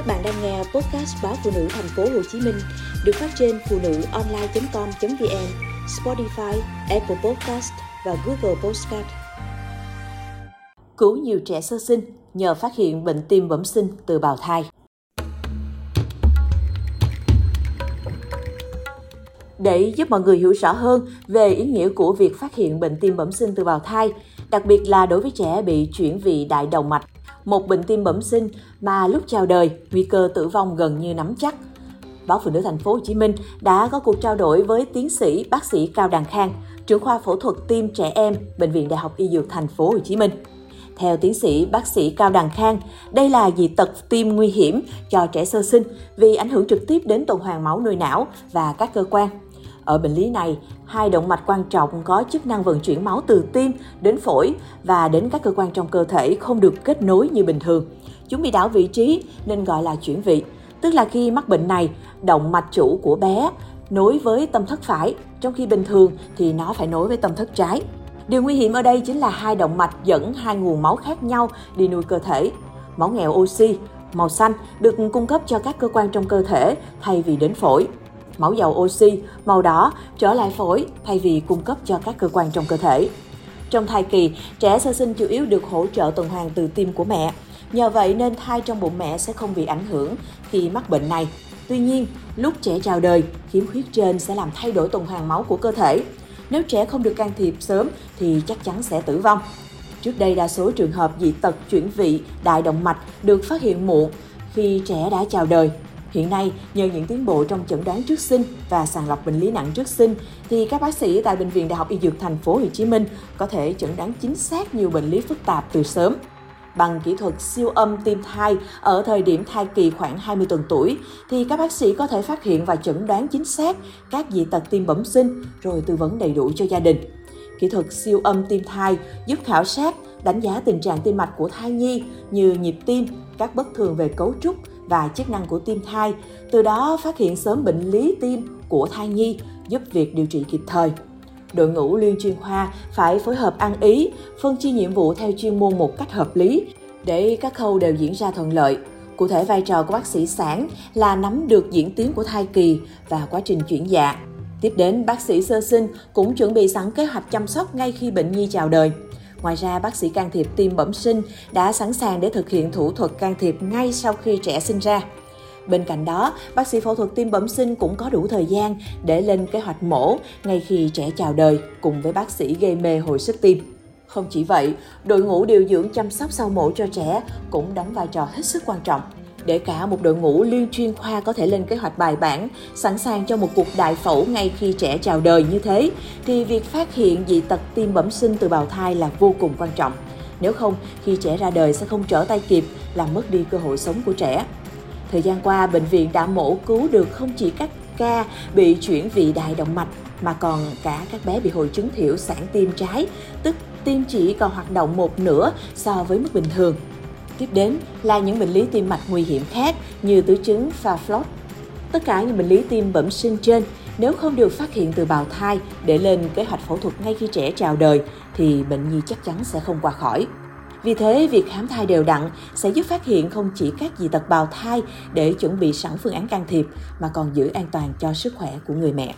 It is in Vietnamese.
Các bạn đang nghe podcast báo phụ nữ thành phố Hồ Chí Minh được phát trên phụ nữ online.com.vn, Spotify, Apple Podcast và Google Podcast. Cứu nhiều trẻ sơ sinh nhờ phát hiện bệnh tim bẩm sinh từ bào thai. Để giúp mọi người hiểu rõ hơn về ý nghĩa của việc phát hiện bệnh tim bẩm sinh từ bào thai, đặc biệt là đối với trẻ bị chuyển vị đại động mạch, một bệnh tim bẩm sinh mà lúc chào đời nguy cơ tử vong gần như nắm chắc. Báo Phụ nữ Thành phố Hồ Chí Minh đã có cuộc trao đổi với tiến sĩ bác sĩ Cao Đàn Khang, trưởng khoa phẫu thuật tim trẻ em, Bệnh viện Đại học Y Dược Thành phố Hồ Chí Minh. Theo tiến sĩ bác sĩ Cao Đàn Khang, đây là dị tật tim nguy hiểm cho trẻ sơ sinh vì ảnh hưởng trực tiếp đến tuần hoàn máu nuôi não và các cơ quan. Ở bệnh lý này, hai động mạch quan trọng có chức năng vận chuyển máu từ tim đến phổi và đến các cơ quan trong cơ thể không được kết nối như bình thường. Chúng bị đảo vị trí nên gọi là chuyển vị. Tức là khi mắc bệnh này, động mạch chủ của bé nối với tâm thất phải, trong khi bình thường thì nó phải nối với tâm thất trái. Điều nguy hiểm ở đây chính là hai động mạch dẫn hai nguồn máu khác nhau đi nuôi cơ thể. Máu nghèo oxy, màu xanh được cung cấp cho các cơ quan trong cơ thể thay vì đến phổi máu giàu oxy, màu đỏ trở lại phổi thay vì cung cấp cho các cơ quan trong cơ thể. Trong thai kỳ, trẻ sơ sinh chủ yếu được hỗ trợ tuần hoàn từ tim của mẹ. Nhờ vậy nên thai trong bụng mẹ sẽ không bị ảnh hưởng khi mắc bệnh này. Tuy nhiên, lúc trẻ chào đời, khiếm khuyết trên sẽ làm thay đổi tuần hoàn máu của cơ thể. Nếu trẻ không được can thiệp sớm thì chắc chắn sẽ tử vong. Trước đây đa số trường hợp dị tật chuyển vị đại động mạch được phát hiện muộn khi trẻ đã chào đời Hiện nay, nhờ những tiến bộ trong chẩn đoán trước sinh và sàng lọc bệnh lý nặng trước sinh, thì các bác sĩ tại Bệnh viện Đại học Y Dược Thành phố Hồ Chí Minh có thể chẩn đoán chính xác nhiều bệnh lý phức tạp từ sớm. Bằng kỹ thuật siêu âm tim thai ở thời điểm thai kỳ khoảng 20 tuần tuổi, thì các bác sĩ có thể phát hiện và chẩn đoán chính xác các dị tật tim bẩm sinh rồi tư vấn đầy đủ cho gia đình. Kỹ thuật siêu âm tim thai giúp khảo sát, đánh giá tình trạng tim mạch của thai nhi như nhịp tim, các bất thường về cấu trúc, và chức năng của tim thai, từ đó phát hiện sớm bệnh lý tim của thai nhi, giúp việc điều trị kịp thời. Đội ngũ liên chuyên khoa phải phối hợp ăn ý, phân chia nhiệm vụ theo chuyên môn một cách hợp lý để các khâu đều diễn ra thuận lợi. Cụ thể vai trò của bác sĩ sản là nắm được diễn tiến của thai kỳ và quá trình chuyển dạ. Tiếp đến, bác sĩ sơ sinh cũng chuẩn bị sẵn kế hoạch chăm sóc ngay khi bệnh nhi chào đời. Ngoài ra, bác sĩ can thiệp tim bẩm sinh đã sẵn sàng để thực hiện thủ thuật can thiệp ngay sau khi trẻ sinh ra. Bên cạnh đó, bác sĩ phẫu thuật tim bẩm sinh cũng có đủ thời gian để lên kế hoạch mổ ngay khi trẻ chào đời cùng với bác sĩ gây mê hồi sức tim. Không chỉ vậy, đội ngũ điều dưỡng chăm sóc sau mổ cho trẻ cũng đóng vai trò hết sức quan trọng để cả một đội ngũ liên chuyên khoa có thể lên kế hoạch bài bản, sẵn sàng cho một cuộc đại phẫu ngay khi trẻ chào đời như thế, thì việc phát hiện dị tật tim bẩm sinh từ bào thai là vô cùng quan trọng. Nếu không, khi trẻ ra đời sẽ không trở tay kịp, làm mất đi cơ hội sống của trẻ. Thời gian qua, bệnh viện đã mổ cứu được không chỉ các ca bị chuyển vị đại động mạch mà còn cả các bé bị hội chứng thiểu sản tim trái, tức tim chỉ còn hoạt động một nửa so với mức bình thường. Tiếp đến là những bệnh lý tim mạch nguy hiểm khác như tứ chứng Faflot. Tất cả những bệnh lý tim bẩm sinh trên nếu không được phát hiện từ bào thai để lên kế hoạch phẫu thuật ngay khi trẻ chào đời thì bệnh nhi chắc chắn sẽ không qua khỏi. Vì thế, việc khám thai đều đặn sẽ giúp phát hiện không chỉ các dị tật bào thai để chuẩn bị sẵn phương án can thiệp mà còn giữ an toàn cho sức khỏe của người mẹ.